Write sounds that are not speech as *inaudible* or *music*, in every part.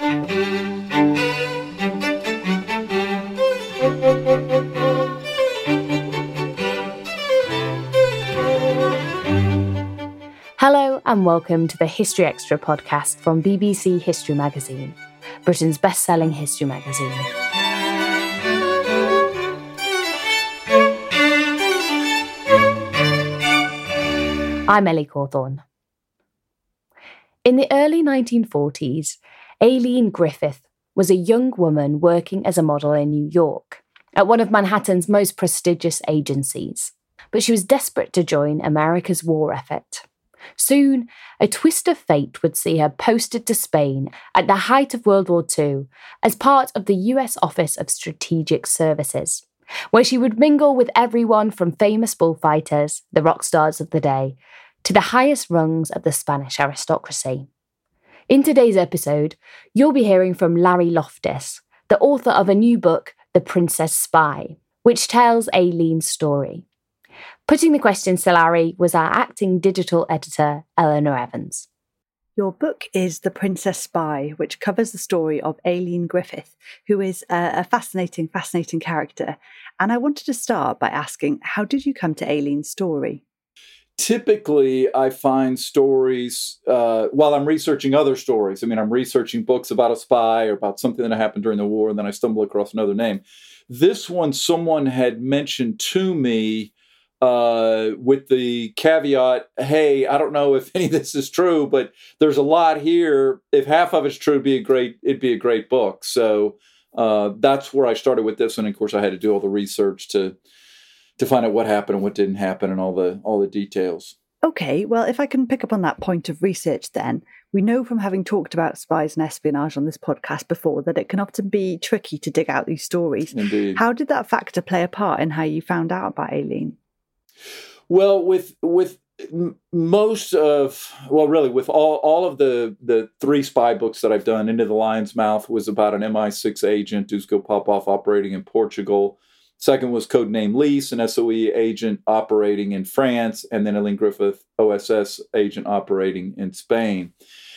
Hello, and welcome to the History Extra podcast from BBC History Magazine, Britain's best selling history magazine. I'm Ellie Cawthorne. In the early 1940s, Aileen Griffith was a young woman working as a model in New York at one of Manhattan's most prestigious agencies. But she was desperate to join America's war effort. Soon, a twist of fate would see her posted to Spain at the height of World War II as part of the US Office of Strategic Services, where she would mingle with everyone from famous bullfighters, the rock stars of the day, to the highest rungs of the Spanish aristocracy. In today's episode, you'll be hearing from Larry Loftis, the author of a new book, The Princess Spy, which tells Aileen's story. Putting the questions to Larry was our acting digital editor, Eleanor Evans. Your book is The Princess Spy, which covers the story of Aileen Griffith, who is a, fascinating, fascinating character. And I wanted to start by asking how did you come to Aileen's story? Typically I find stories uh, while I'm researching other stories. I mean, I'm researching books about a spy or about something that happened during the war, and then I stumble across another name. This one, someone had mentioned to me uh, with the caveat hey, I don't know if *laughs* any of this is true, but there's a lot here. If half of it's true, it'd be a great, it'd be a great book. So uh, that's where I started with this. And of course, I had to do all the research to to find out what happened and what didn't happen and all the all the details. Okay, well, if I can pick up on that point of research, then we know from having talked about spies and espionage on this podcast before that it can often be tricky to dig out these stories. Indeed. How did that factor play a part in how you found out about Aileen? Well, with with most of well really with all all of the the three spy books that I've done into the lion's mouth was about an MI6 agent Dusko Popov operating in Portugal Second was codename Lise, an SOE agent operating in France, and then Aileen Griffith, OSS agent operating in Spain.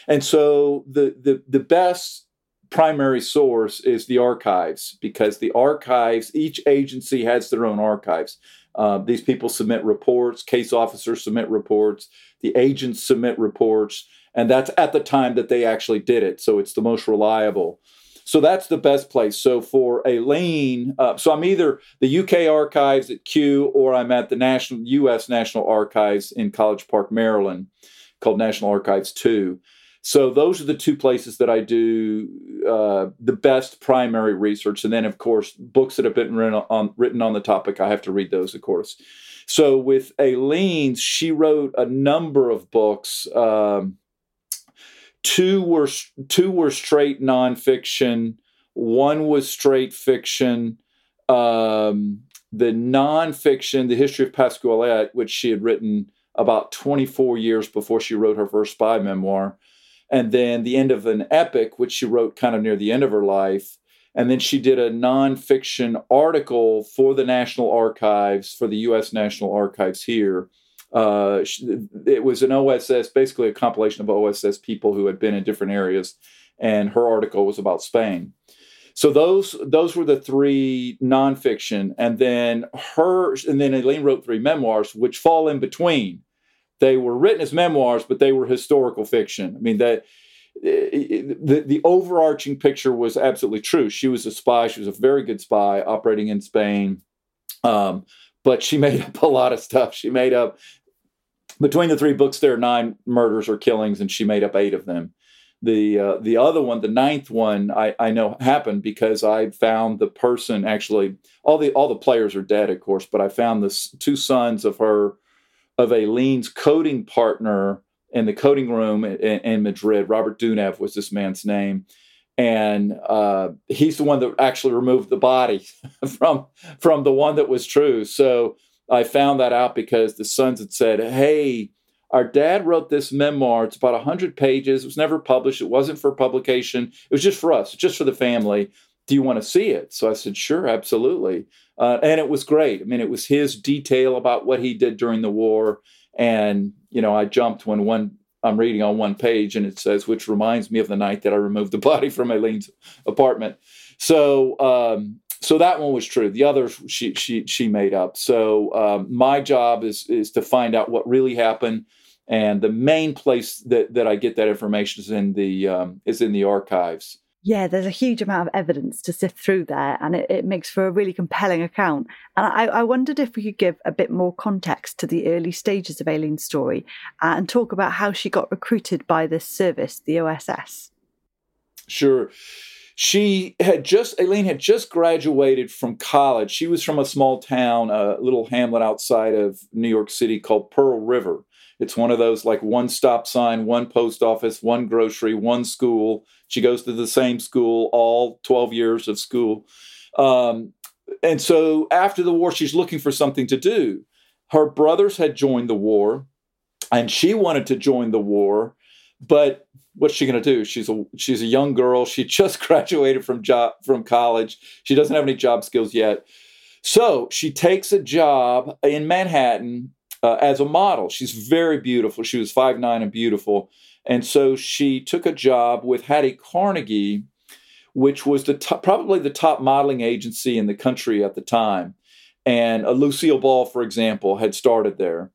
And so the, the, the best primary source is the archives because the archives, each agency has their own archives. Uh, these people submit reports, case officers submit reports, the agents submit reports, and that's at the time that they actually did it. So it's the most reliable. So that's the best place. So for Aileen, uh, so I'm either the UK archives at Kew or I'm at the National U.S. National Archives in College Park, Maryland, called National Archives 2. So those are the two places that I do uh, the best primary research, and then of course books that have been written on written on the topic. I have to read those, of course. So with Aileen, she wrote a number of books. Um, two were two were straight nonfiction. One was straight fiction. Um, the nonfiction, the history of Pascualete, which she had written about 24 years before she wrote her first spy memoir, and then the end of an epic, which she wrote kind of near the end of her life. And then she did a nonfiction article for the National Archives, for the U.S. National Archives here. Uh, it was an OSS, basically a compilation of OSS people who had been in different areas, and her article was about Spain. So those those were the three nonfiction, and then her, and then Aileen wrote three memoirs, which fall in between. They were written as memoirs, but they were historical fiction. I mean that the, the overarching picture was absolutely true. She was a spy. She was a very good spy operating in Spain. Um, but she *laughs* made up a lot of stuff. She made up between the three books, there are nine murders or killings, and she made up eight of them. The uh, the other one, the ninth one, I, I know happened because I found the person actually all the all the players are dead, of course, but I found the two sons of her of Aileen's coding partner in the coding room in, in Madrid. Robert Dunev was this man's name, and uh, he's the one that actually removed the body *laughs* from from the one that was true. So I found that out because the sons had said, "Hey." Our dad wrote this memoir. It's about 100 pages. It was never published. It wasn't for publication. It was just for us, just for the family. Do you want to see it? So I said, Sure, absolutely. Uh, and it was great. I mean, it was his detail about what he did during the war. And, you know, I jumped when one I'm reading on one page and it says, which reminds me of the night that I removed the *laughs* body from Aileen's apartment. So, um, so that one was true. The others she she she made up. So um, my job is is to find out what really happened, and the main place that that I get that information is in the um, is in the archives. Yeah, there's a huge amount of evidence to sift through there, and it, it makes for a really compelling account. And I, I, wondered if we could give a bit more context to the early stages of Aileen's story uh, and talk about how she got recruited by this service, the OSS. Sure. She had just, Aileen had just graduated from college. She was from a small town, a little hamlet outside of New York City called Pearl River. It's one of those like one stop sign, one post office, one grocery, one school. She goes to the same school, all 12 years of school. Um, and so after the war, she's looking for something to do. Her brothers had joined the war, and she wanted to join the war, but what's she going to do? She's a she's a young girl. She *laughs* just graduated from job from college. She doesn't have any job skills yet. So she takes a job in Manhattan uh, as a model. She's very beautiful. She was five nine and beautiful. And so she took a job with Hattie Carnegie, which was the top, probably the top modeling agency in the country at the time. And uh, Lucille Ball, for example, had started there.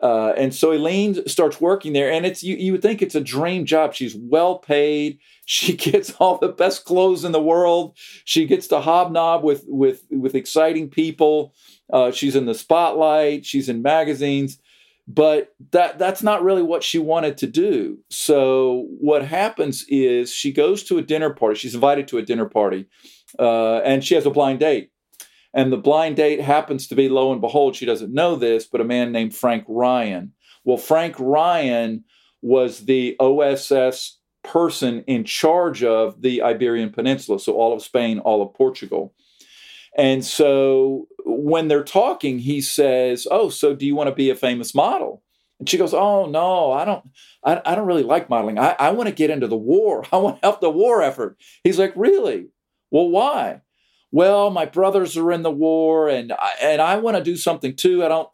Uh, and so Elaine starts working there, and it's you, you would think it's a dream job. She's well paid. *laughs* She gets all the best clothes in the world. She gets to hobnob with with with exciting people. Uh, she's in the spotlight. She's in magazines, but that that's not really what she wanted to do. So what happens is she goes to a dinner party. She's invited to a dinner party, uh, and she has a blind date. And the blind date happens to be, lo and behold, she doesn't know this, but a man named Frank Ryan. Well, Frank Ryan was the OSS person in charge of the Iberian Peninsula, so all of Spain, all of Portugal. And so when they're talking, he says, "Oh, so do you want to be a famous model?" And she goes, "Oh no, I don't. I, I don't really like modeling. I, I want to get into the war. *laughs* I want to help the war effort." He's like, "Really? Well, why?" Well, my brothers are in the war, and I, and I want to do something too. I don't,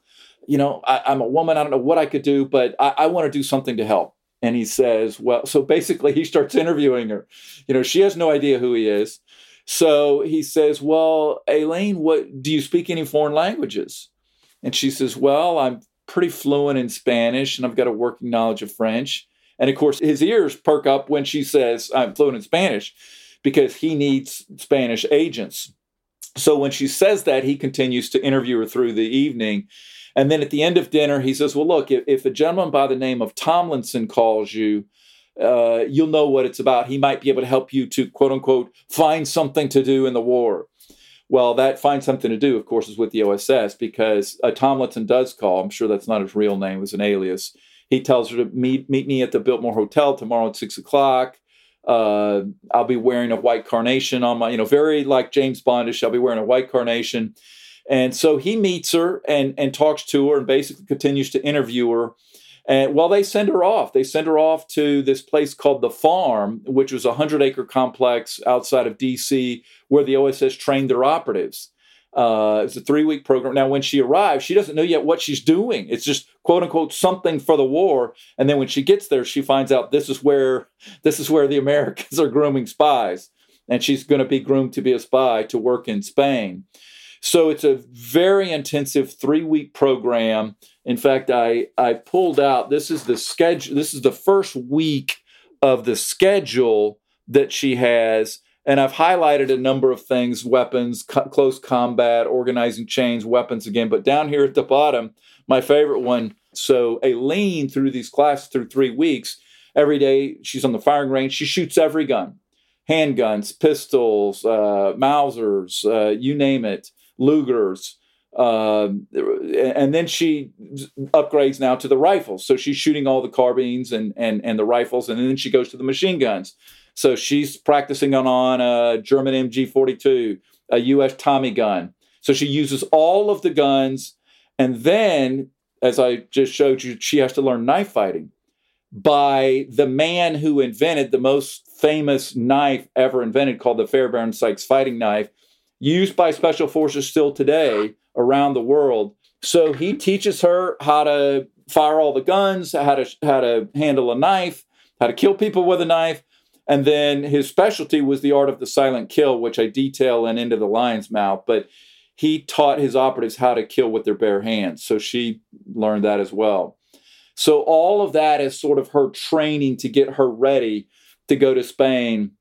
you know, I, am a woman. I don't know what I could do, but I, I want to do something to help. And he says, "Well," so basically, he starts interviewing her. You know, she has no idea who he is. So he says, Well, Aileen, what do you speak any foreign languages? And she says, Well, I'm pretty fluent in Spanish and I've got a working knowledge of French. And of course, his ears perk up when she says, I'm fluent in Spanish because he needs Spanish agents. So when she says that, he continues to interview her through the evening. And then at the end of dinner, he says, Well, look, if, if a gentleman by the name of Tomlinson calls you, uh, you'll know what it's about. He might be able to help you to quote unquote find something to do in the war. Well, that find something to do, of course, is with the OSS because uh, Tomlinson does call. I'm sure that's not his real name; it was an alias. He tells her to meet meet me at the Biltmore Hotel tomorrow at six o'clock. Uh, I'll be wearing a white carnation on my, you know, very like James Bondish. I'll be wearing a white carnation, and so he meets her and and talks to her and basically continues to interview her. And well, they send her off. They send her off to this place called the Farm, which was a hundred acre complex outside of D.C., where the OSS trained their operatives. Uh, it's a three week program. Now, when she arrives, she doesn't know yet what she's doing. It's just quote unquote something for the war. And then when she gets there, she finds out this is where *laughs* this is where the Americans *laughs* are grooming spies, and she's going to be groomed to be a spy to work in Spain. So it's a very intensive three week program. In fact, I I pulled out this is the schedule. This is the first week of the schedule that she has and I've highlighted a number of things weapons, co- close combat, organizing chains, weapons again. But down here at the bottom, my favorite one. So, Aileen, through these classes, through three weeks, every day she's on the firing range, she shoots every gun handguns, pistols, uh, Mausers, uh, you name it, Lugers. Uh, and then she upgrades now to the rifles. So she's shooting all the carbines and, and, and the rifles, and then she goes to the machine guns. So she's practicing on, on a German MG 42, a US Tommy gun. So she uses all of the guns. And then, as I just showed you, she has to learn knife fighting by the man who invented the most famous knife ever invented called the Fairbairn Sykes fighting knife, used by special forces still today around the world. So he teaches her how to fire all the guns, how to how to handle a knife, how to kill people with a knife, and then his specialty was the art of the silent kill, which I detail in Into the Lion's Mouth. But he taught his operatives how to kill with their bare hands. So she learned that as well. So all of that is sort of her training to get her ready to go to Spain.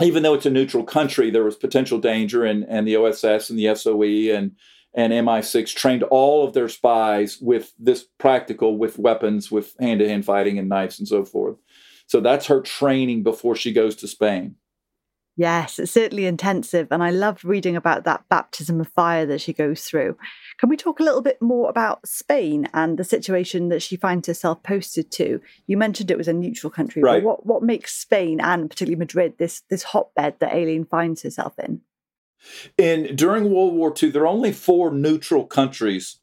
Even though it's a neutral country, there was potential danger, and, and the OSS and the SOE and and MI6 trained all of their spies with this practical, with weapons, with hand to hand fighting and knives and so forth. So that's her training before she goes to Spain. Yes, it's certainly intensive. And I love reading about that baptism of fire that she goes through. Can we talk a little bit more about Spain and the situation that she finds herself posted to? You mentioned it was a neutral country, right. what, what makes Spain and particularly Madrid this, this hotbed that Aileen finds herself in? In during World War II, there are only four neutral countries,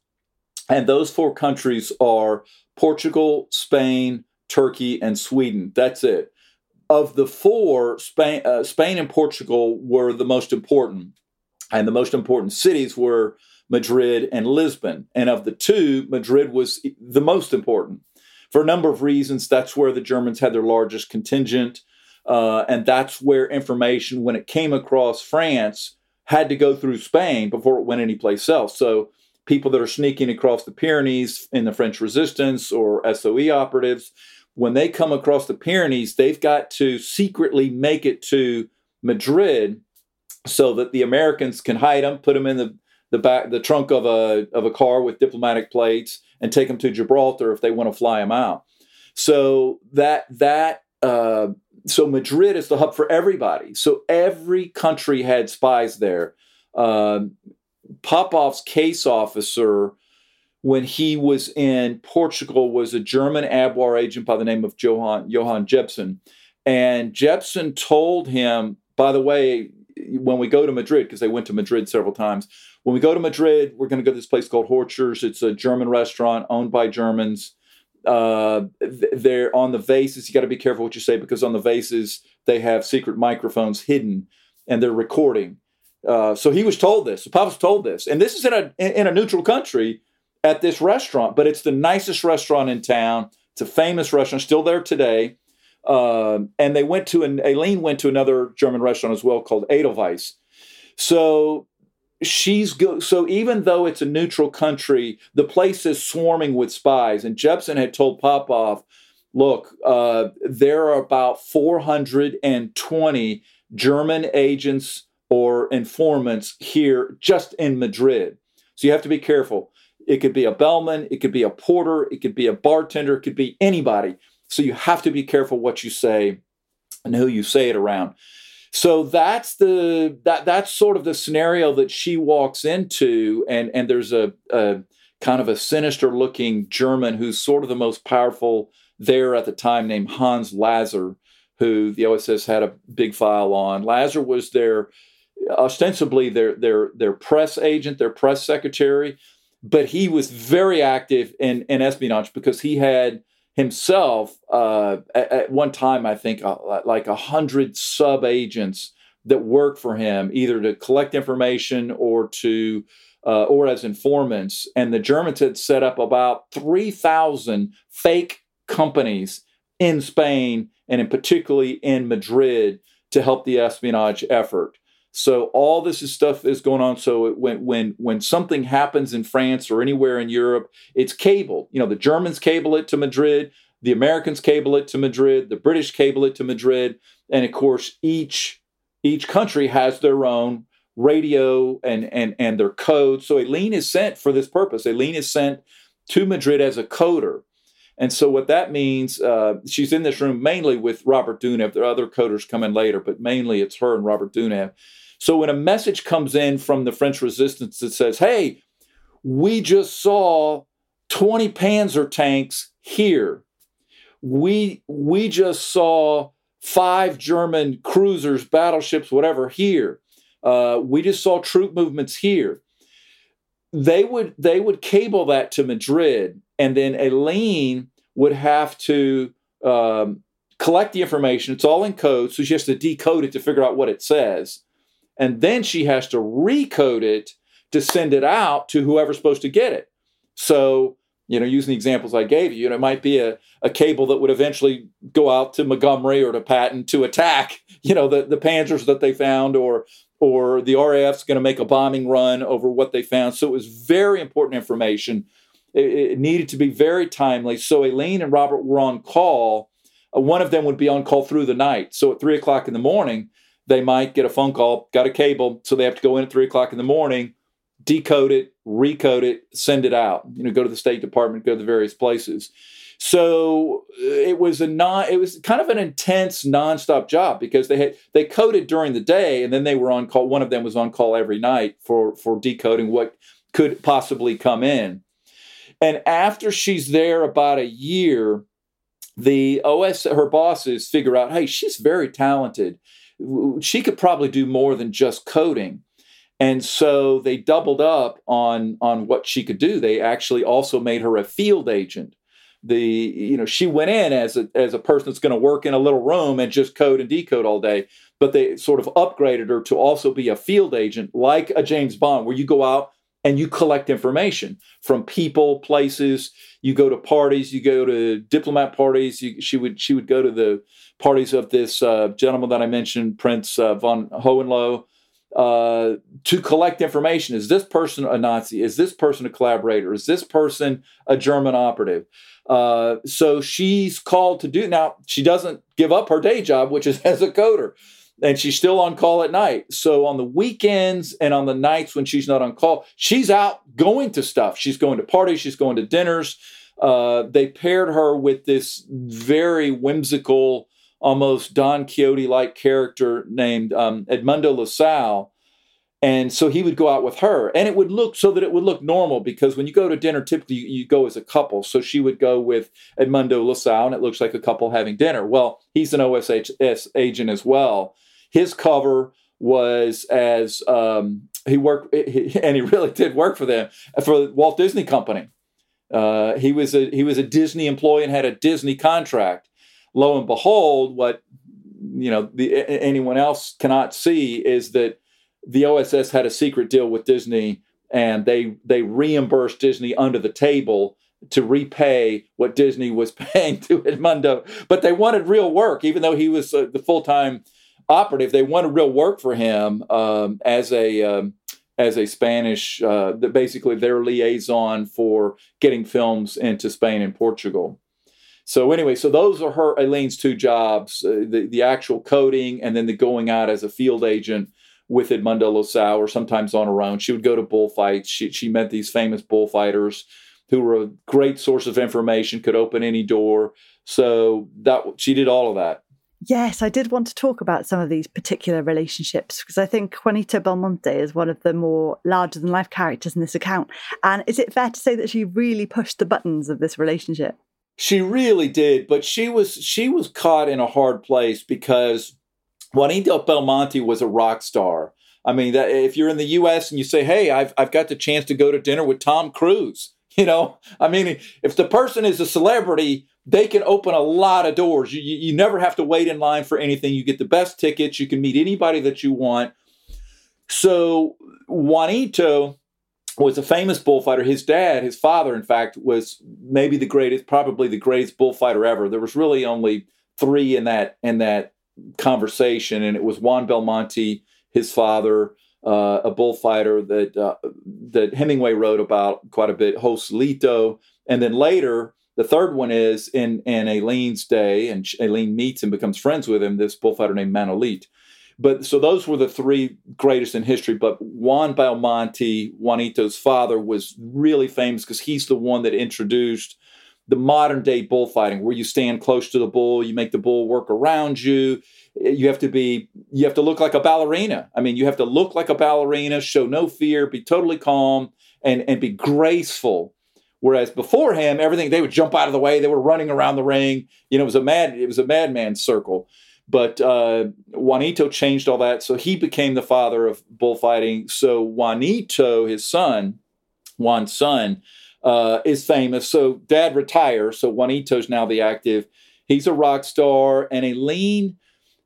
and those four countries are Portugal, Spain, Turkey, and Sweden. That's it. Of the four, Spain, uh, Spain and Portugal were the most important, and the most important cities were Madrid and Lisbon. And of the two, Madrid was the most important. For a number of reasons, that's where the Germans had their largest contingent, uh, and that's where information, when it came across France, had to go through Spain before it went anyplace else. So people that are sneaking across the Pyrenees in the French resistance or SOE operatives when they come across the Pyrenees, they've got to secretly make it to Madrid so that the Americans can hide them, put them in the the back the trunk of a of a car with diplomatic plates, and take them to Gibraltar if they want to fly them out. So that that uh, so Madrid is the hub for everybody. So every country had spies there. Uh, case officer when he was in Portugal was a German Abwehr agent by the name of Johann, Johann Jebsen. And Jebsen told him, by the way, when we go to Madrid, because they went to Madrid several times, when we go to Madrid, we're going to go to this place called Horchers. It's a German restaurant owned by Germans. Uh, they're on the vases. You got to be careful what you say because on the vases they have secret microphones hidden, and they're recording. Uh, so he was told this. So was told this, and this is in a in a neutral country at this restaurant, but it's the nicest restaurant in town. It's a famous restaurant, still there today. Uh, and they went to an Aileen went to another German restaurant as well called Edelweiss. So she's go- so even though it's a neutral country, the place is swarming with spies. And Jebsen had told Popov, "Look, uh, there are about 420 German agents or informants here just in Madrid. So you have to be careful." It could be a bellman, it could be a porter, it could be a bartender, it could be anybody. So you have to be careful what you say and who you say it around. So that's the that that's sort of the scenario that she walks into, and and there's a, a kind of a sinister looking German who's sort of the most powerful there at the time, named Hans Lazar, who the OSS had a big file on. Lazar was their ostensibly their their their press agent, their press secretary, but he was very active in in espionage because he had himself uh, at, at, one time i think uh, like a hundred sub agents that worked for him either to collect information or to uh, or as informants. And the germans had set up about 3000 fake companies in spain and in particularly in madrid to help the espionage effort so all this is stuff is going on. So when when when something happens in France or anywhere in Europe, it's cable. You know, the Germans cable it to Madrid, the Americans cable it to Madrid, the British cable it to Madrid, and of course each each country has their own radio and and and their code. So Aileen is sent for this purpose. Aileen is sent to Madrid as a coder. And so what that means, uh, she's in this room mainly with Robert Dunev. There are other coders coming later, but mainly it's her and Robert Dunev. So when a message comes in from the French resistance that says, hey, we just saw 20 Panzer tanks here. We, we just saw five German cruisers, battleships, whatever here. Uh, we just saw troop movements here. They would they would cable that to Madrid, and then Aileen would have to um, collect the information. It's all in code, so she has to decode it to figure out what it says and then she has to recode it to send it out to whoever's supposed to get it. So, you know, using the examples I gave you, it might be a, a cable that would eventually go out to Montgomery or to Patton to attack, *laughs* you know, the, the panzers that they found or or the RAF's going to make a bombing run over what they found. So it was very important information. It, it needed to be very timely. So Aileen and Robert were on call. Uh, one of them would be on call through the night. So at three o'clock in the morning, they might get a phone call, got a cable, so they have to go in at three o'clock in the morning, decode it, recode it, send it out. You know, go to the State Department, go to the various places. So uh, it was a non, it was kind of an intense nonstop job because they had they coded during the day and then they were on call. One of them was on call every night for for decoding what could possibly come in. And after she's there about a year, the OS her bosses figure out, hey, she's very talented she could probably do more than just coding. And so they doubled up on on what she could do. They actually also made her a field agent. The you know she went in as a as a person that's going to work in a little room and just code and decode all day, but they sort of upgraded her to also be a field agent like a James Bond where you go out and you collect information from people, places. You go to parties, you go to diplomat parties. You, she would she would go to the parties of this uh, gentleman that I mentioned, Prince uh, von Hohenlohe, uh, to collect information. Is this person a Nazi? Is this person a collaborator? Is this person a German operative? Uh, so she's called to do now. She doesn't give up her day job, which is *laughs* as a coder and she's still on call at night. So on the weekends and on the nights when she's not on call, she's out going to stuff. She's going to parties, she's going to dinners. Uh, they paired her with this very whimsical, almost Don Quixote like character named um, Edmundo Lassalle. And so he would go out with her, and it would look so that it would look normal because when you go to dinner, typically you, you go as a couple. So she would go with Edmundo Lassalle, and it looks like a couple having dinner. Well, he's an OSHS agent as well. His cover was as um, he worked, *laughs* and he really did work for them for Walt Disney Company. Uh, he was a he was a Disney employee and had a Disney contract. Lo and behold, what you know the, anyone else cannot see is that the OSS had a secret deal with Disney, and they they reimbursed Disney under the table to repay what Disney was *laughs* paying to Edmundo. But they wanted real work, even though he was uh, the full time operative. They wanted real work for him um, as a um, as a Spanish, uh, basically their liaison for getting films into Spain and Portugal. So anyway, so those are her Aileen's two jobs: uh, the the actual coding, and then the going out as a field agent with Edmundo Lassalle, or sometimes on her own. She would go to bullfights. She she met these famous bullfighters who were a great source of information, could open any door. So that she did all of that. Yes, I did want to talk about some of these particular relationships because I think Juanito Belmonte is one of the more larger than life characters in this account. And is it fair to say that she really pushed the buttons of this relationship? She really did, but she was she was caught in a hard place because Juanito Belmonte was a rock star. I mean, that, if you're in the U.S. and you say, "Hey, I've I've got the chance to go to dinner with Tom Cruise," *laughs* you know, I mean, if the person is a celebrity, they can open a lot of doors. You, you, you never have to wait in line for anything. You get the best tickets. You can meet anybody that you want. So Juanito was a famous bullfighter. His dad, his father, in fact, was maybe the greatest, probably the greatest bullfighter ever. There was really only three in that in that conversation, and it was Juan Belmonte, his father, uh, a bullfighter that uh, that Hemingway wrote about quite a bit, Joselito, and then later the third one is in in Aileen's day, and Aileen meets and becomes friends with him. This bullfighter named Manolete. But so those were the three greatest in history. But Juan Belmonte, Juanito's father, was really famous because he's the one that introduced the modern day bullfighting, where you stand close to the bull, you make the bull work around you. You have to be, you have to look like a ballerina. I mean, you have to look like a ballerina, show no fear, be totally calm, and and be graceful Whereas before him, everything they would jump out of the way. They were running around the ring. You know, it was a mad it was a madman circle. But uh, Juanito changed all that, so he became the father of bullfighting. So Juanito, his son, Juan's son, uh, is famous. So dad retires. So Juanito's now the active. He's a rock star, and Aileen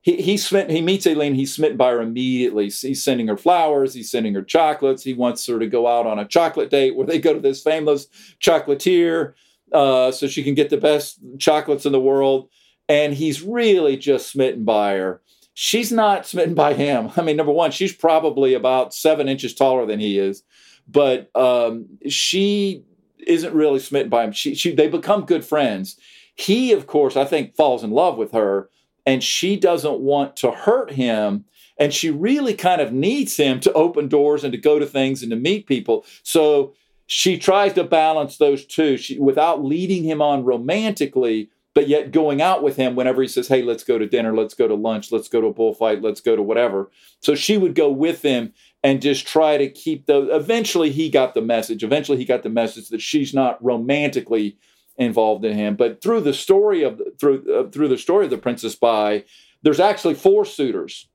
he he's he meets Aileen. He's smitten by her immediately. He's sending her flowers. He's sending her chocolates. He wants her to go out on a chocolate date where they go to this famous chocolatier uh, so she can get the best chocolates in the world. And he's really just smitten by her. She's not smitten by him. I mean, number one, she's probably about seven inches taller than he is, but um, she isn't really smitten by him. She, she they become good friends. He, of course, I think falls in love with her and she doesn't want to hurt him and she really kind of needs him to open doors and to go to things and to meet people. So she tries to balance those two she, without leading him on romantically but yet going out with him whenever he says hey let's go to dinner let's go to lunch let's go to a bullfight let's go to whatever. So she would go with him and just try to keep those eventually he got the message eventually he got the message that she's not romantically involved in him. But through the story of through uh, through the story of the Princess Spy, there's actually four suitors.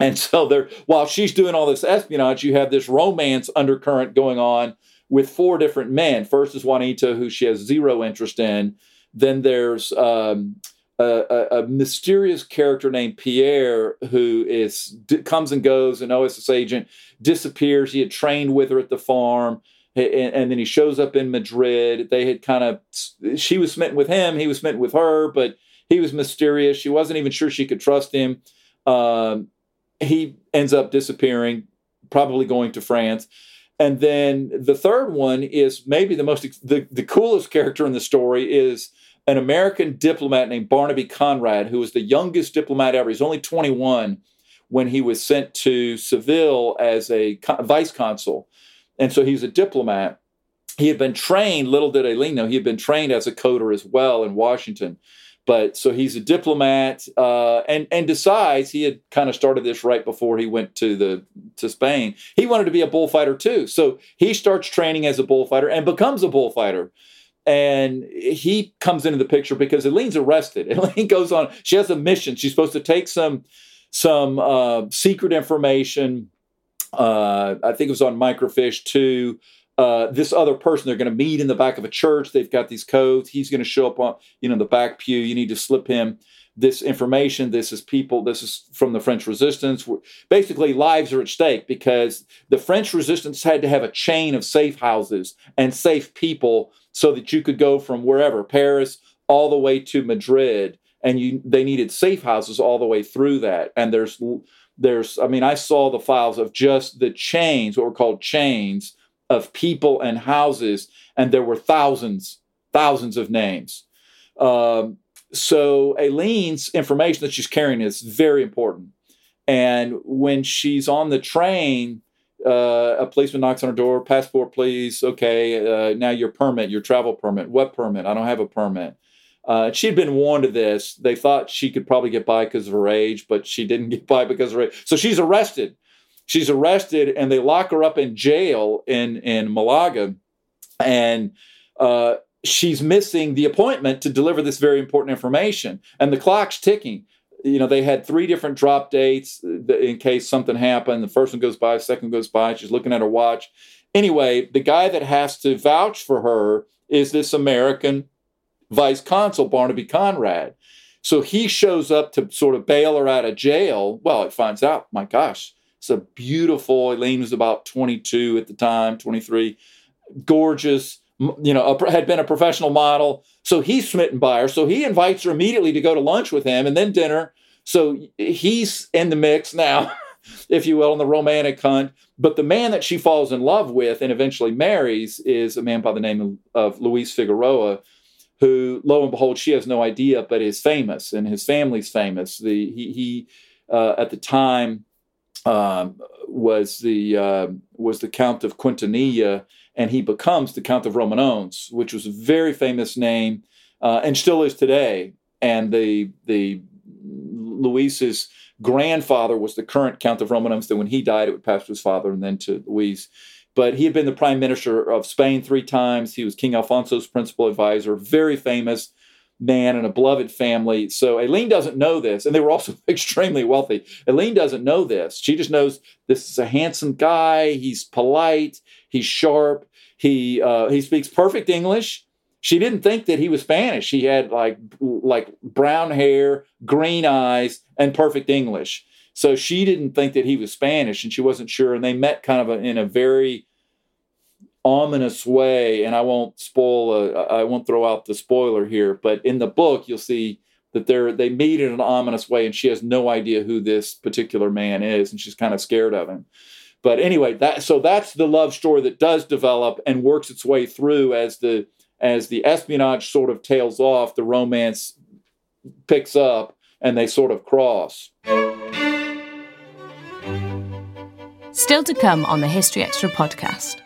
And so there, while she's doing all this espionage, you have this romance undercurrent going on with four different men. First is Juanito, who she has zero interest in. Then there's um, a, a, mysterious character named Pierre, who is comes and goes, an OSS agent, disappears. He had trained with her at the farm and, then he shows up in Madrid. They had kind of, she was smitten with him, he was smitten with her, but he was mysterious. She wasn't even sure she could trust him. Um, he ends up disappearing, probably going to France. And then the third one is maybe the most, the, the coolest character in the story is an American diplomat named Barnaby Conrad, who was the youngest diplomat ever. He's only 21 when he was sent to Seville as a vice consul. And so he's a diplomat. He had been trained, little did Aileen know, he had been trained as a coder as well in Washington. But so he's a diplomat, uh, and and decides he had kind of started this right before he went to the to Spain. He wanted to be a bullfighter too, so he starts training as a bullfighter and becomes a bullfighter and he comes into the picture because Aileen's arrested. *laughs* Aileen goes on; she has a mission. She's supposed to take some some uh, secret information uh, I think it was on Microfiche to uh, this other person they're going to meet in the back of a church. They've got these codes. He's going to show up on you know the back pew. You need to slip him this information. This is people. This is from the French Resistance. Basically, lives are at stake because the French Resistance had to have a chain of safe houses and safe people so that you could go from wherever Paris all the way to Madrid, and you they needed safe houses all the way through that. And there's there's i mean i saw the files of just the chains what were called chains of people and houses and there were thousands thousands of names um, so aileen's information that she's carrying is very important and when she's on the train Uh, a policeman knocks on her door. Passport, please. Okay. Uh, now your permit, your travel permit. What permit? I don't have a permit. Uh, she'd been warned of this. They thought she could probably get by because of her age, but she didn't get by because of her age. So she's arrested. She's arrested, and they lock her up in jail in in Malaga, and uh, she's missing the appointment to deliver this very important information. And the clock's ticking. You know, they had three different drop dates uh, in case something happened. The first one goes by, second goes by. She's looking at her watch. Anyway, the guy that has to vouch for her is this American vice consul Barnaby Conrad. So he shows up to sort of bail her out of jail. Well, it finds out, my gosh, it's a beautiful, Elaine was about 22 at the time, 23, gorgeous, you know, a, had been a professional model. So he's smitten by her. So he invites her immediately to go to lunch with him and then dinner. So he's in the mix now, *laughs* if you will, on the romantic hunt. But the man that she falls in love with and eventually marries is a man by the name of, of Luis Figueroa, who, lo and behold, she has no idea, but is famous and his family's famous. The he, he uh, at the time um, was the uh, was the Count of Quintanilla, and he becomes the Count of Romanones, which was a very famous name uh, and still is today. And the the Luis's grandfather was the current Count of Romanones. That when he died, it would pass to his father and then to Luis. But he had been the prime minister of Spain three times. He was King Alfonso's principal advisor, very famous man and a beloved family. So Aileen doesn't know this, and they were also *laughs* extremely wealthy. Aileen doesn't know this. She just knows this is a handsome guy. He's polite. He's sharp. He uh, he speaks perfect English. She didn't think that he was Spanish. He had like like brown hair, green eyes, and perfect English. So she didn't think that he was Spanish and she wasn't sure. And they met kind of a, in a very ominous way. And I won't spoil, uh, a, I won't throw out the spoiler here, but in the book, you'll see that they're, they meet in an ominous way and she has no idea who this particular man is and she's kind of scared of him. But anyway, that so that's the love story that does develop and works its way through as the as the espionage sort of tails off, the romance picks up and they sort of cross. Still to come on the History Extra podcast.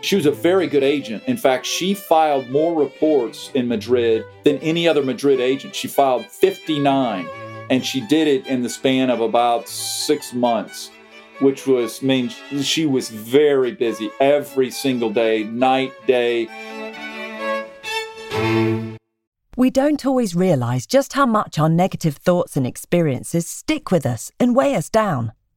She was a very good agent. In fact, she filed more reports in Madrid than any other Madrid agent. She filed 59, and she did it in the span of about six months, which was, I mean, she was very busy every single day, night, day. We don't always realize just how much our negative thoughts and experiences stick with us and weigh us down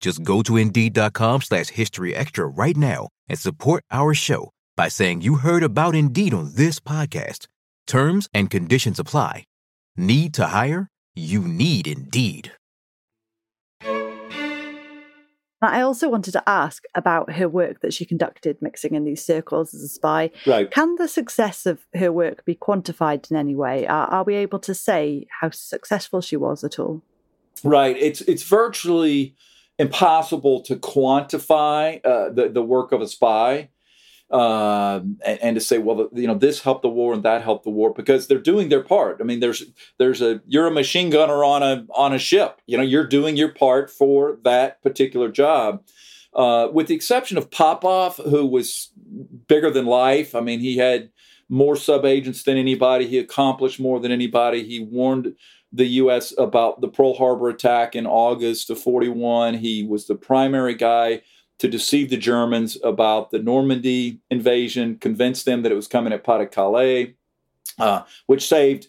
Just go to Indeed.com slash History Extra right now and support our show by saying you heard about Indeed on this podcast. Terms and conditions apply. Need to hire? You need Indeed. I also wanted to ask about her work that she conducted mixing in these circles as a spy. Right. Can the success of her work be quantified in any way? Are, are we able to say how successful she was at all? Right. It's it's virtually impossible to quantify uh, the the work of a spy. um, and, and, to say, well, you know, this helped the war and that helped the war because they're doing their part. I mean, there's there's a you're a machine gunner on a on a ship. You know, you're doing your part for that particular job. Uh, with the exception of Popov, who was bigger than life. I mean, he had more sub agents than anybody. He accomplished more than anybody. He warned the U.S. about the Pearl Harbor attack in August of 41. He was the primary guy to deceive the Germans about the Normandy invasion, convince them that it was coming at Pas de Calais, uh, which saved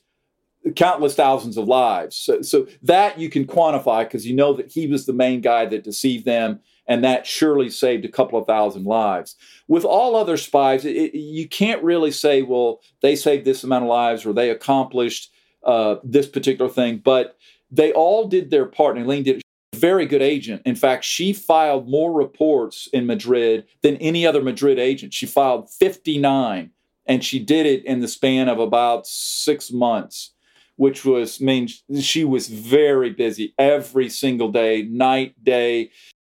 countless thousands of lives. So, so that you can quantify because you know that he was the main guy that deceived them, and that surely saved a couple of thousand lives. With all other spies, it, it, you can't really say, well, they saved this amount of lives or they accomplished uh, this particular thing, but they all did their part, and Aileen did a very good agent. In fact, she filed more reports in Madrid than any other Madrid agent. She filed 59, and she did it in the span of about six months, which was, I mean, she was very busy every single day, night, day.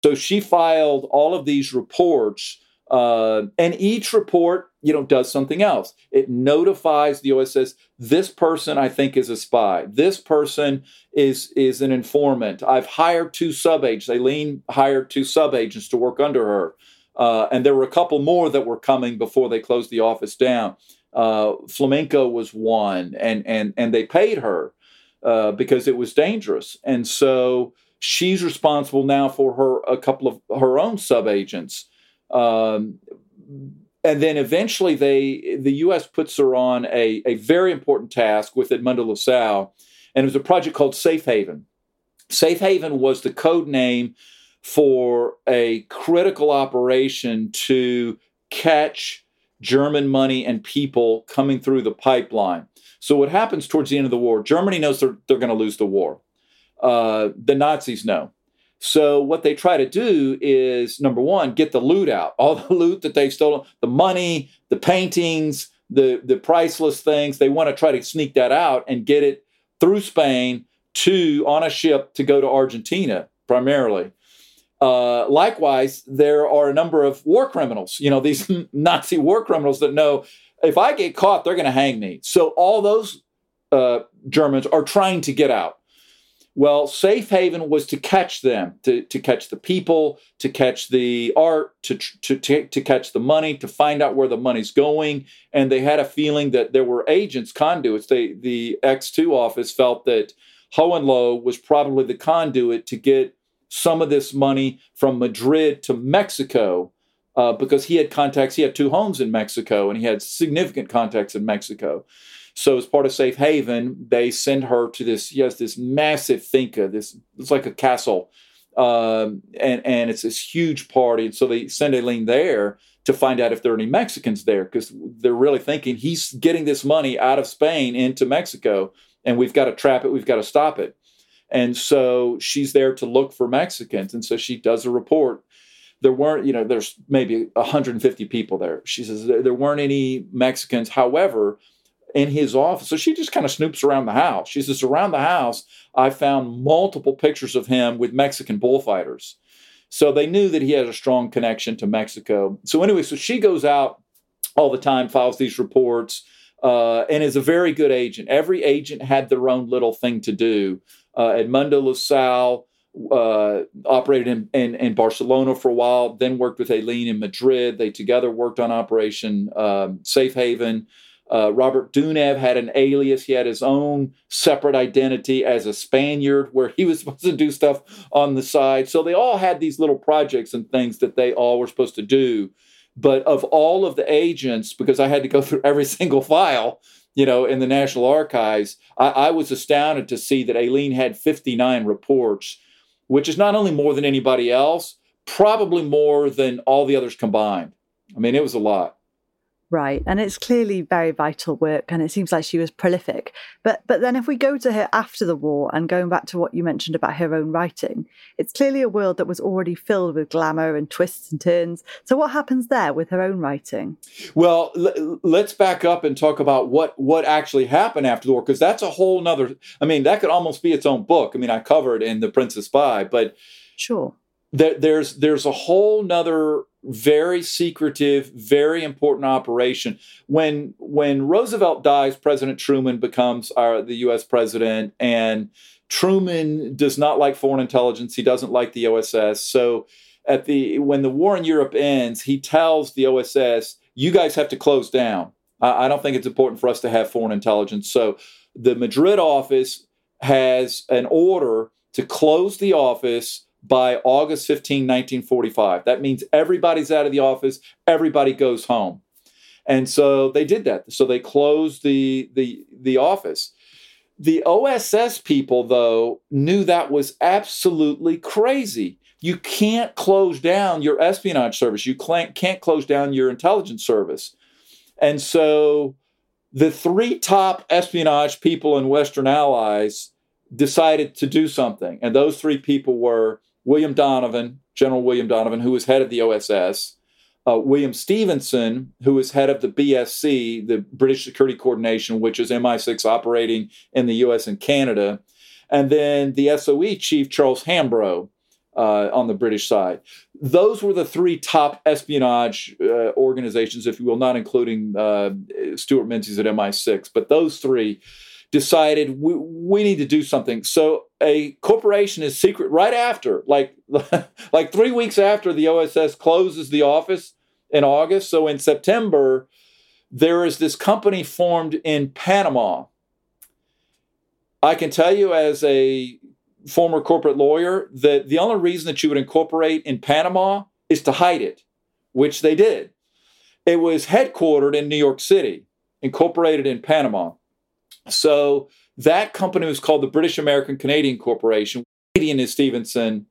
So she filed all of these reports uh, and each report, you know, does something else. It notifies the OSS, this person I think is a spy. This person is is an informant. I've hired two sub agents. Aileen hired two sub agents to work under her. Uh, and there were a couple more that were coming before they closed the office down. Uh, Flamenco was one, and and and they paid her uh, because it was dangerous. And so she's responsible now for her a couple of her own sub agents um, and then eventually they the U.S. puts her on a, a very important task with Edmundo Lassalle, and it was a project called Safe Haven. Safe Haven was the code name for a critical operation to catch German money and people coming through the pipeline. So what happens towards the end of the war? Germany knows they're, they're going to lose the war. Uh, the Nazis know. So what they try to do is number one, get the loot out, all *laughs* the loot that they've stolen, the money, the paintings, the the priceless things. They want to try to sneak that out and get it through Spain to on a ship to go to Argentina primarily. Uh, likewise, there are a number of war criminals. You know, these *laughs* Nazi war criminals that know if I get caught, they're going to hang me. So all those uh, Germans are trying to get out. Well, safe haven was to catch them, to, to catch the people, to catch the art, to, to, to, to catch the money, to find out where the money's going. And they had a feeling that there were agents, conduits. They, the X2 office felt that Hohenlohe was probably the conduit to get some of this money from Madrid to Mexico uh, because he had contacts. He had two homes in Mexico and he had significant contacts in Mexico. So as part of Safe Haven, they send her to this. Yes, this massive finca. This it's like a castle, um, and and it's this huge party. And so they send Aileen there to find out if there are any Mexicans there because they're really thinking he's getting this money out of Spain into Mexico, and we've got to trap it. We've got to stop it. And so she's there to look for Mexicans, and so she does a report there weren't, you know, there's maybe 150 people there. She says there weren't any Mexicans. However, in his office. So she just kind of snoops around the house. She says, Around the house, I found multiple pictures of him with Mexican bullfighters. So they knew that he had a strong connection to Mexico. So, anyway, so she goes out all the time, files these reports, uh, and is a very good agent. Every agent had their own little thing to do. Uh, Edmundo Lassalle uh, operated in, in, in, Barcelona for a while, then worked with Aileen in Madrid. They together worked on Operation um, Safe Haven. Uh, Robert Dunev had an alias. He had his own separate identity as a Spaniard, where he was *laughs* supposed to do stuff on the side. So they all had these little projects and things that they all were supposed to do. But of all of the agents, because I had to go *laughs* through every single file, you know, in the National Archives, I, I was astounded to see that Aileen had 59 reports, which is not only more than anybody else, probably more than all the others combined. I mean, it was a lot. Right. And it's clearly very vital work and it seems like she was prolific. But but then if we go to her after the war and going back to what you mentioned about her own writing, it's clearly a world that was already filled with glamour and twists and turns. So what happens there with her own writing? Well, l- let's back up and talk about what what actually happened after the war because that's a whole nother I mean, that could almost be its own book. I mean, I covered in The Princess Spy, but Sure. There, there's there's a whole nother very secretive, very important operation. When when Roosevelt dies, President Truman becomes our, the U.S. president, and Truman does not like foreign intelligence. He doesn't like the OSS. So at the when the war in Europe ends, he tells the OSS, "You guys have to close down. I, I don't think it's important for us to have foreign intelligence." So the Madrid office has an order to close the office by August 15, 1945. That means everybody's out of the office, everybody goes home. And so they did that. So they closed the the the office. The OSS people though knew that was absolutely crazy. You can't close down your espionage service. You can't close down your intelligence service. And so the three top espionage people in Western allies decided to do something. And those three people were William Donovan, General William Donovan, who was head of the OSS, uh, William Stephenson, who was head of the BSC, the British Security Coordination, which is MI6 operating in the US and Canada, and then the SOE chief, Charles Hambro. Uh, on the British side. Those were the three top espionage uh, organizations, if you will, not including uh, Stewart Menzies at MI6, but those three decided we, we need to do something. So a corporation is secret right after, like *laughs* like three weeks after the OSS closes the office in August. So in September, there is this company formed in Panama. I can tell you as a former corporate lawyer that the only reason that you would incorporate in Panama is to hide it, which they did. It was headquartered in New York City, incorporated in Panama. So that company was called the British American Canadian Corporation. Canadian is Stephenson,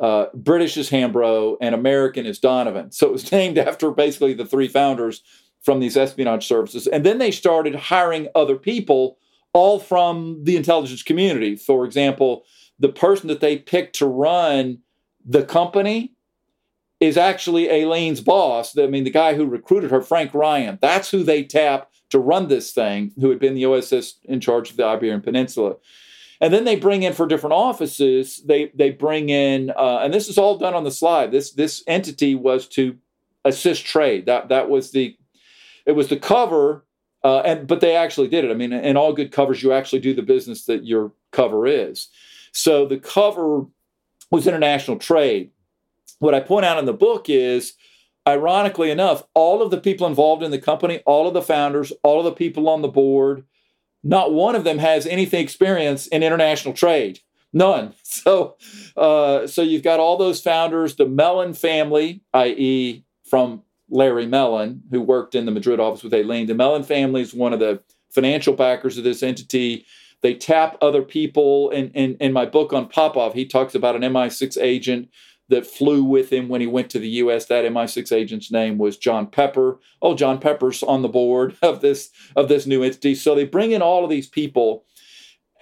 uh, British is Hambro, and American is Donovan. So it was *laughs* named after basically the three founders from these espionage services. And then they started hiring other people, all from the intelligence community. For example, the person that they picked to run the company is actually Aileen's boss. I mean, the guy who recruited her, Frank Ryan. That's who they tap to run this thing, who had been the OSS in charge of the Iberian Peninsula. And then they bring in for different offices. They they bring in, uh, and this is all done on the slide. This this entity was to assist trade. That that was the it was the cover, uh, and but they actually did it. I mean, in all good covers, you actually do the business that your cover is. So the cover was international trade. What I point out in the book is ironically enough, all of the people involved in the company, all of the founders, all of the people on the board, not one of them has anything experience in international trade. None. *laughs* So, uh, so you've got all those founders, the Mellon family, i.e., from Larry Mellon, who worked in the Madrid office with Aileen. The Mellon family is one of the financial backers of this entity. They tap other people. In, in, in my book on Popov, he talks about an MI6 agent that flew with him when he went to the U.S. That MI6 agent's name was John Pepper. Oh, John Pepper's on the board *laughs* of this of this new entity. So they bring in all of these people.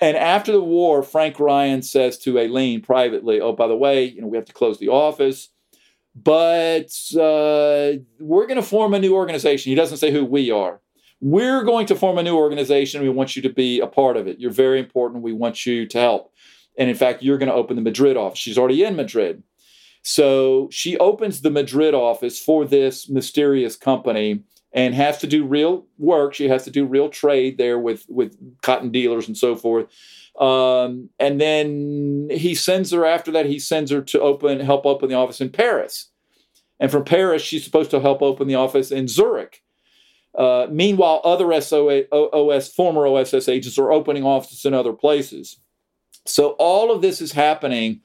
And after the war, Frank Ryan says to Aileen privately, "Oh, by the way, you know we have to close the office, but uh, we're going to form a new organization." He doesn't say who we are. We're going to form a new organization. We want you to be a part of it. You're very important. We want you to help. And in fact, you're going to open the Madrid office. She's already in Madrid. So she opens the Madrid office for this mysterious company and has to do real work. She has to do real trade there with, with cotton dealers and so forth. Um, and then he sends her after that, he sends her to open, help open the office in Paris. And from Paris, she's supposed to help open the office in Zurich. Uh, meanwhile, other SOA, OS, former OSS agents are opening offices in other places. So all of this is happening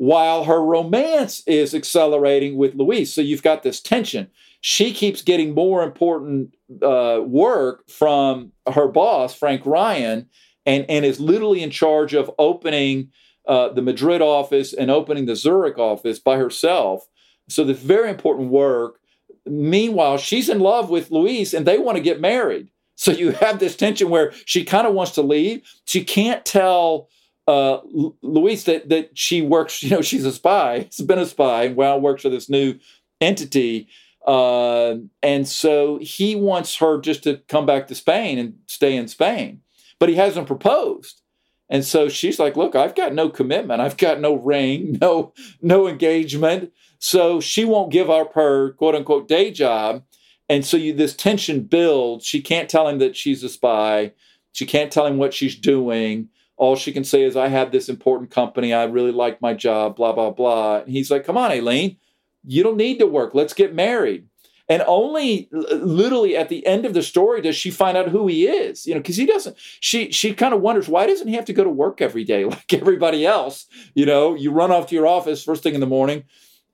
while her romance is accelerating with Luis. So you've got this tension. She keeps getting more important uh, work from her boss, Frank Ryan, and, and is literally in charge of opening uh, the Madrid office and opening the Zurich office by herself. So this very important work. Meanwhile, she's in love with Luis and they want to get married. So you have this tension where she kind of wants to leave. She can't tell uh, Luis that that she works. You know, she's a spy. *laughs* She's been a spy, and well works for this new entity. Uh, and so he wants her just to come back to Spain and stay in Spain, but he hasn't proposed. And so she's like, look, I've got no commitment. I've got no ring, *laughs* no, no engagement. So she won't give up her quote unquote day job. And so you, this tension builds. She can't tell him that she's a spy. She can't tell him what she's doing. All she can say is, I have this important company. I really like my job, blah, blah, blah. And he's like, come on, Aileen, you don't need to work. Let's get married. And only literally at the end of the story does she find out who he is, you know, because he doesn't, she she kind of wonders, why doesn't he have to go to work every day *laughs* like everybody else? You know, you run off to your office first thing in the morning.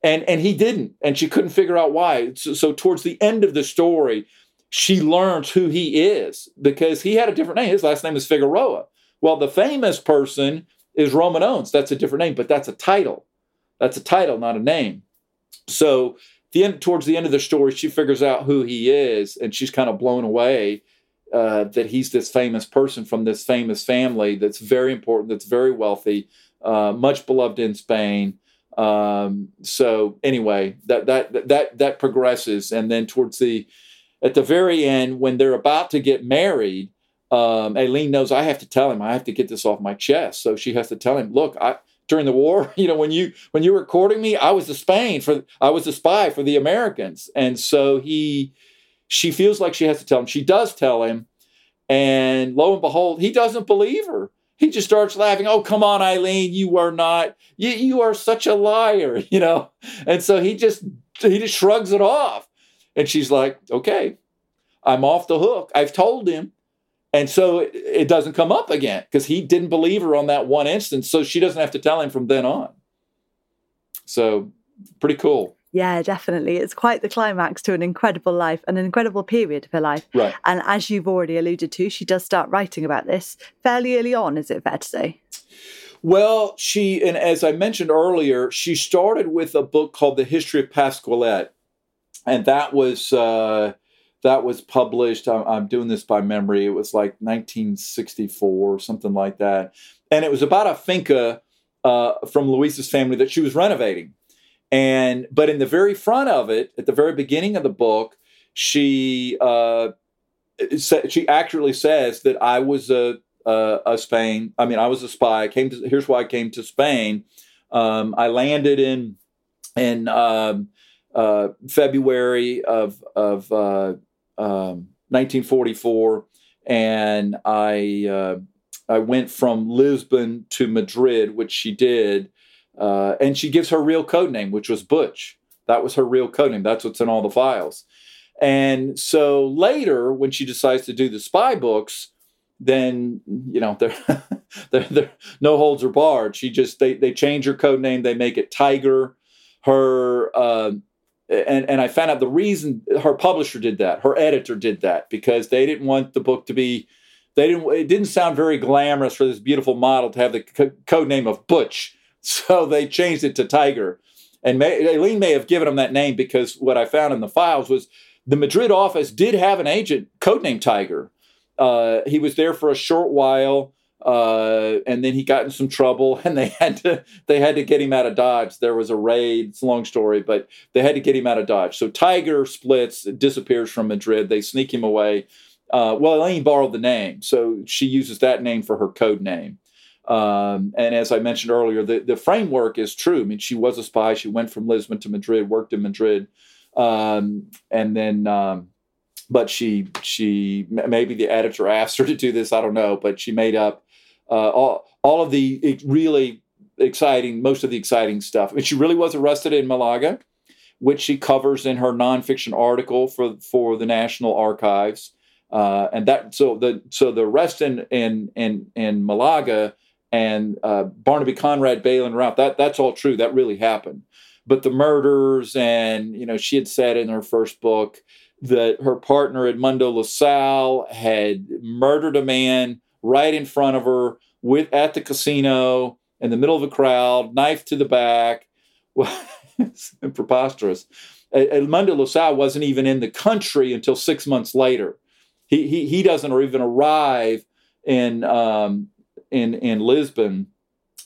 And, and he didn't, and she couldn't figure out why. So, so towards the end of the story, she learns who he is because he had a different name. His last name is Figueroa. Well, the famous person is Romanones. That's a different name, but that's a title. That's a title, not a name. So the end towards the end of the story, she figures out who he is, and she's kind of blown away uh, that he's this famous person from this famous family that's very important, that's very wealthy, uh, much beloved in Spain. Um, so anyway, that that that that progresses, and then towards the at the very end, when they're about to get married, um, Aileen knows I have to tell him I have to get this off my chest. So she has to tell him, look, I during the war, *laughs* you know, when you when you were courting me, I was the Spain for I was the spy for the Americans, and so he she feels like she has to tell him. She does tell him, and lo and behold, he doesn't believe her. He just starts laughing. Oh, come on, Aileen, you are not. You you are such a liar, *laughs* you know. And so he just he just shrugs it off, and she's like, okay, I'm off the hook. I've told him. And so it, it doesn't come up again because he didn't believe her on that one instance. So she doesn't have to tell him from then on. So pretty cool. Yeah, definitely. It's quite the climax to an incredible life, and an incredible period of her life. Right. And as you've already alluded to, she does start writing about this fairly early on, is it fair to say? Well, she, and as I mentioned earlier, she started with a book called The History of Pascualete. And that was, uh, that was published. I'm, I'm, doing this by memory. It was like 1964, something like that. And it was about a finca uh, from Luisa's family that she was renovating. And but in the very front of it, at the very beginning of the book, she uh, she accurately says that I was a, a, a Spain. I mean, I was a spy. I came to here's why I came to Spain. Um, I landed in in um, uh, February of of uh, um, 1944, and I uh, I went from Lisbon to Madrid, which she did, uh, and she gives her real code name, which was Butch. That was her real code name. That's what's in all the files. And so later, when she decides to do the spy books, then you know *laughs* they're, they're, they're no holds are barred. She just they they change her code name. They make it Tiger. Her uh, and and I found out the reason her publisher did that, her editor did that because they didn't want the book to be they didn't it didn't sound very glamorous for this beautiful model to have the co- code name of Butch. *laughs* So they changed it to Tiger. And may, Aileen may have given him that name because what I found in the files was the Madrid office did have an agent codenamed Tiger. Uh, he was there for a short while uh, and then he got in some trouble *laughs* and they had to they had to get him out of dodge. There was a raid. It's a long story but they had to get him out of dodge. So tiger splits disappears from madrid. They sneak him away. Uh, well Aileen borrowed the name so she uses that name for her code name. Um, and as i mentioned earlier the, the framework is true. I mean she was a spy. She went from lisbon to madrid worked in madrid. Um, and then um, but she she maybe the editor *laughs* asked her to do this. I don't know but she made up uh, all all of the really exciting, most of the exciting stuff. And she really was arrested in Malaga, which she covers in her nonfiction article for for the National Archives. Uh, and that so the so the arrest in in in, in Malaga and uh, Barnaby Conrad Bail and Ralph that that's all true. That really happened. But the murders and you know she had said in her first book that her partner Edmundo Lassalle had murdered a man right in front of her with at the casino in the middle of a crowd, knife to the back. it's *laughs* preposterous. Edmundo Lassalle wasn't even in the country until six months later. He, he, he doesn't even arrive in, um, in, in Lisbon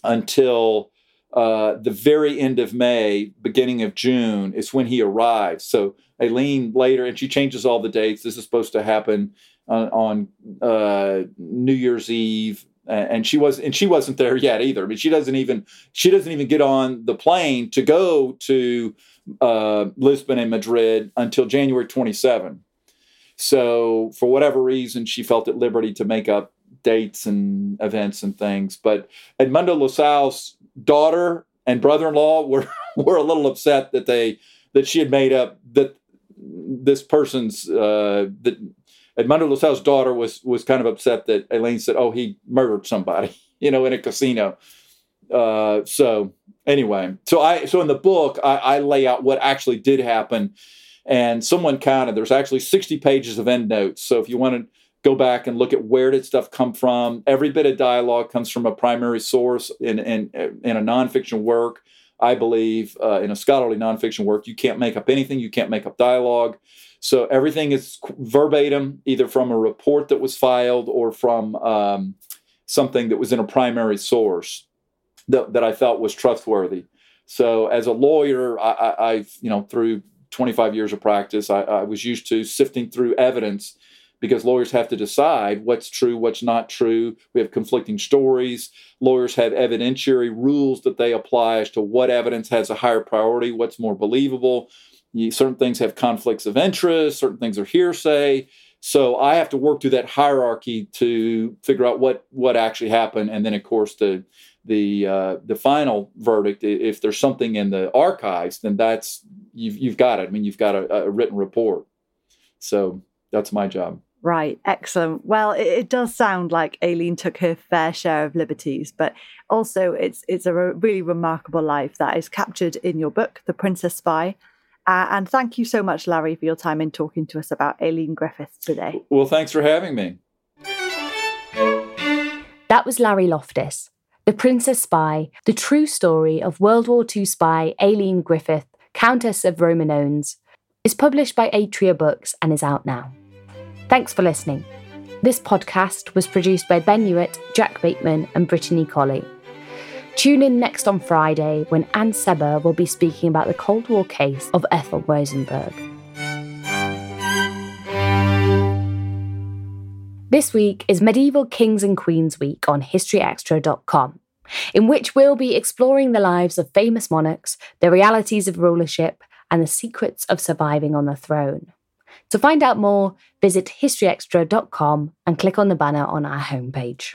until uh, the very end of May, beginning of June, is when he arrives. So Aileen later, and she changes all the dates. This is supposed to happen on, uh, New Year's Eve, and she was and she wasn't there yet either. Mean, she doesn't even she doesn't even get on the plane to go to uh, Lisbon and Madrid until January 27. So for whatever reason, she felt at liberty to make up dates and events and things. But Edmundo Lassalle's daughter and brother-in-law were *laughs* were a little upset that they that she had made up that this person's uh, that Edmundo Lassalle's daughter was was kind of upset that Aileen said, "Oh, he murdered somebody," *laughs* you know, in a casino. Uh, so anyway, so I so in the book I, I lay out what actually did happen, and someone counted. There's actually 60 pages of endnotes. So if you want to go back and look at where did stuff come from, every bit of dialogue comes from a primary source in in in a nonfiction work. I believe uh, in a scholarly nonfiction work, you can't make up anything. You can't make up dialogue. So everything is verbatim, either from a report that was filed or from um, something that was in a primary source that, that I felt was trustworthy. So as a lawyer, I, have you know through 25 years of practice, I, I was used to sifting through evidence because lawyers have to decide what's true, what's not true. We have conflicting stories. Lawyers have evidentiary rules that they apply as to what evidence has a higher priority, what's more believable you, certain things have conflicts of interest, certain things are hearsay. So I have to work through that hierarchy to figure out what what actually happened, and then of course the the uh, the final verdict. If there's something in the archives, then that's you've you've got it. I mean, you've got a, a written report. So that's my job. Right, excellent. Well, it, it, does sound like Aileen took her fair share of liberties, but also it's it's a re- really remarkable life that is captured in your book, The Princess Spy. Uh, and thank you so much, Larry, for your time in talking to us about Aileen Griffith today. Well, thanks for having me. That was Larry Loftis, The Princess Spy, the true story of World War II spy Aileen Griffith, Countess of Romanones, is published by Atria Books and is out now. Thanks for listening. This podcast was produced by Ben Hewitt, Jack Bateman, and Brittany Colley. Tune in next on Friday when Anne Seba will be speaking about the Cold War case of Ethel Rosenberg. This week is Medieval Kings and Queens Week on HistoryExtra.com, in which we'll be exploring the lives of famous monarchs, the realities of rulership, and the secrets of surviving on the throne. To find out more, visit HistoryExtra.com and click on the banner on our homepage.